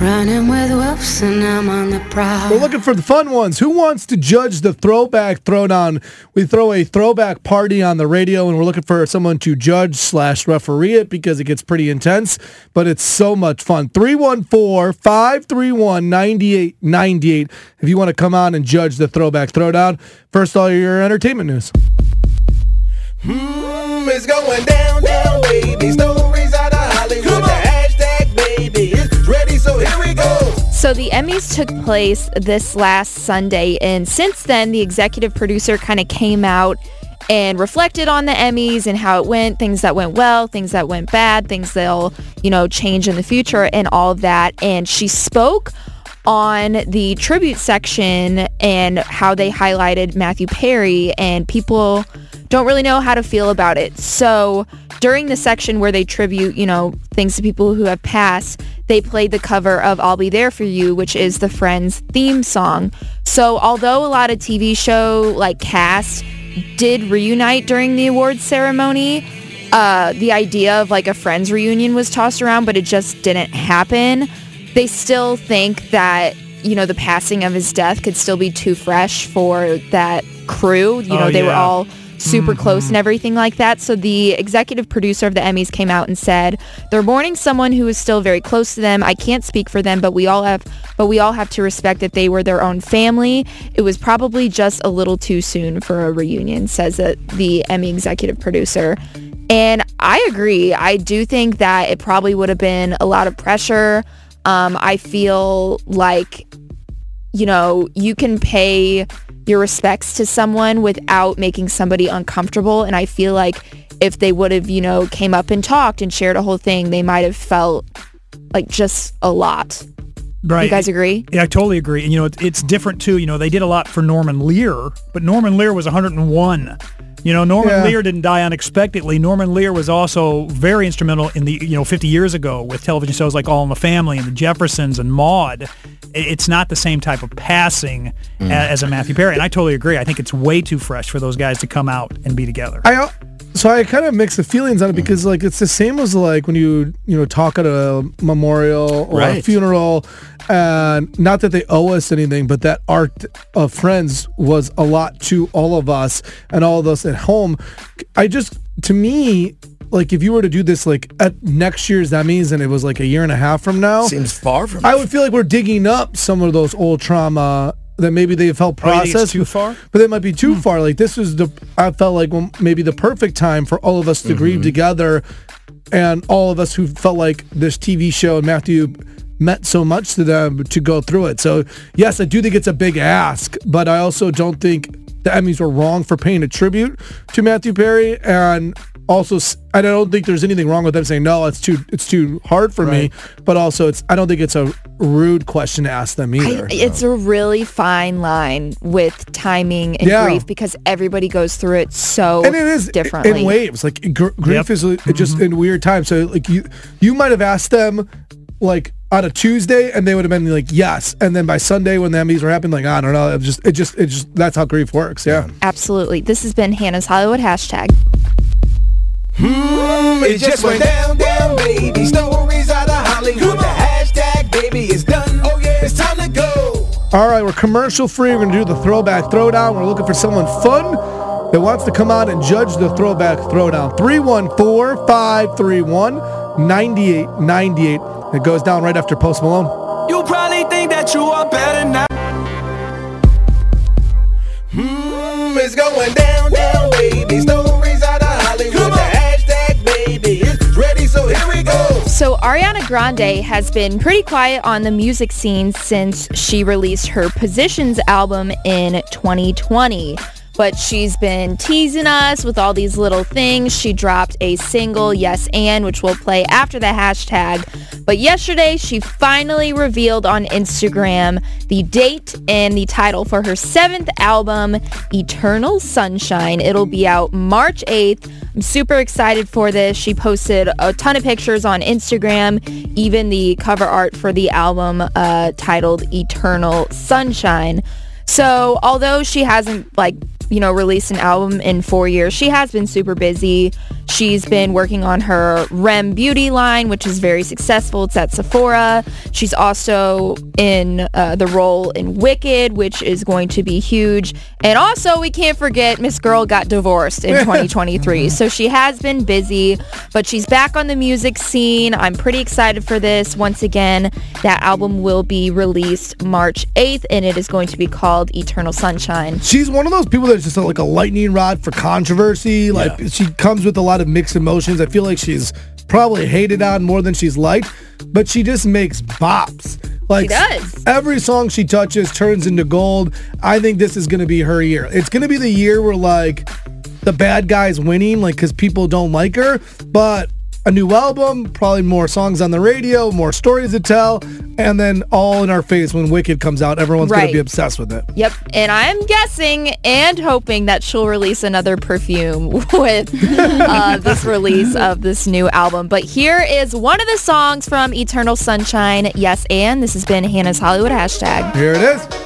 Running with wolves and I'm on the prowl. We're looking for the fun ones. Who wants to judge the throwback throwdown? We throw a throwback party on the radio, and we're looking for someone to judge slash referee it because it gets pretty intense, but it's so much fun. 314-531-9898 if you want to come on and judge the throwback throwdown. First, all your entertainment news. Mm, it's going down, down, baby. Stories So the Emmys took place this last Sunday, and since then, the executive producer kind of came out and reflected on the Emmys and how it went, things that went well, things that went bad, things that'll, you know, change in the future and all of that. And she spoke on the tribute section and how they highlighted Matthew Perry and people don't really know how to feel about it. So during the section where they tribute, you know, things to people who have passed, they played the cover of I'll Be There For You, which is the Friends theme song. So although a lot of TV show like cast did reunite during the awards ceremony, uh, the idea of like a Friends reunion was tossed around, but it just didn't happen. They still think that, you know, the passing of his death could still be too fresh for that crew. You know, Oh, they were all super close and everything like that. So the executive producer of the Emmys came out and said they're mourning someone who is still very close to them. I can't speak for them, but we all have but we all have to respect that they were their own family. It was probably just a little too soon for a reunion, says the, the Emmy executive producer. And I agree. I do think that it probably would have been a lot of pressure. Um, I feel like you know, you can pay your respects to someone without making somebody uncomfortable. And I feel like if they would have, you know, came up and talked and shared a whole thing, they might have felt like just a lot. Right. You guys agree? Yeah, I totally agree. And you know, it's, it's different too. You know, they did a lot for Norman Lear, but Norman Lear was 101. You know, Norman Yeah. Lear didn't die unexpectedly. Norman Lear was also very instrumental in the, you know, 50 years ago with television shows like All in the Family and The Jeffersons and Maude. It's not the same type of passing mm. a- as a Matthew Perry. And I totally agree. I think it's way too fresh for those guys to come out and be together. I al- so I kind of mix the feelings on it mm. because like it's the same as like when you you know talk at a memorial or a Right. funeral, and not that they owe us anything, but that art of Friends was a lot to all of us and all of us at home. I just to me. Like if you were to do this like at next year's Emmys and it was like a year and a half from now, Seems far from. I would feel like we're digging up some of those old trauma that maybe they have helped Oh, you think it's process. too far? But it might be too hmm. far. Like this was the I felt like well, maybe the perfect time for all of us to grieve mm-hmm. together, and all of us who felt like this TV show and Matthew meant so much to them to go through it. So yes, I do think it's a big ask, but I also don't think the Emmys were wrong for paying a tribute to Matthew Perry, and also I don't think there's anything wrong with them saying no, it's too it's too hard for me. But also, it's I don't think it's a rude question to ask them I, either. it's a really fine line with timing and Yeah. grief because everybody goes through it so and it is differently. in waves. Like gr- grief Yep. is just mm-hmm. in weird times. So like you you might have asked them like on a Tuesday and they would have been like yes, and then by Sunday when the Emmys were happening, like I don't know, it just it just it just that's how grief works. Yeah. Absolutely. This has been Hannah's Hollywood hashtag. Mm, it just went down, down, baby. Stories out of Hollywood. The hashtag, baby, is done. Oh yeah, it's time to go. All right, we're commercial free. We're gonna do the throwback throwdown. We're looking for someone fun that wants to come out and judge the throwback throwdown. 314-531-9898. It goes down right after Post Malone. You probably think that you are better now. Mm, it's going down, down, baby. Stories out of Hollywood. The hashtag, baby, is ready, so here we go. So Ariana Grande has been pretty quiet on the music scene since she released her Positions album in 2020. But she's been teasing us with all these little things. She dropped a single, Yes and, which will play after the hashtag. But yesterday, she finally revealed on Instagram the date and the title for her seventh album, Eternal Sunshine. It'll be out March 8th. I'm super excited for this. She posted a ton of pictures on Instagram, even the cover art for the album uh, titled Eternal Sunshine. So although she hasn't like you know, released an album in four years. She has been super busy. She's been working on her Rem Beauty line, which is very successful. It's at Sephora. She's also in uh, the role in Wicked, which is going to be huge. And also, we can't forget Miss Girl got divorced in 2023. so she has been busy, but she's back on the music scene. I'm pretty excited for this. Once again, that album will be released March 8th, and it is going to be called Eternal Sunshine. She's one of those people that there's just like a lightning rod for controversy. Like yeah. she comes with a lot of mixed emotions. I feel like she's probably hated on more than she's liked, but she just makes bops. Like. Every song she touches turns into gold. I think this is going to be her year. It's going to be the year where like the bad guy's winning, like because people don't like her, but a new album, probably more songs on the radio, more stories to tell, and then all in our face when Wicked comes out, everyone's right. going to be obsessed with it. Yep. And I'm guessing and hoping that she'll release another perfume with uh, this release of this new album. But here is one of the songs from Eternal Sunshine. Yes, and this has been Hannah's Hollywood hashtag. Here it is.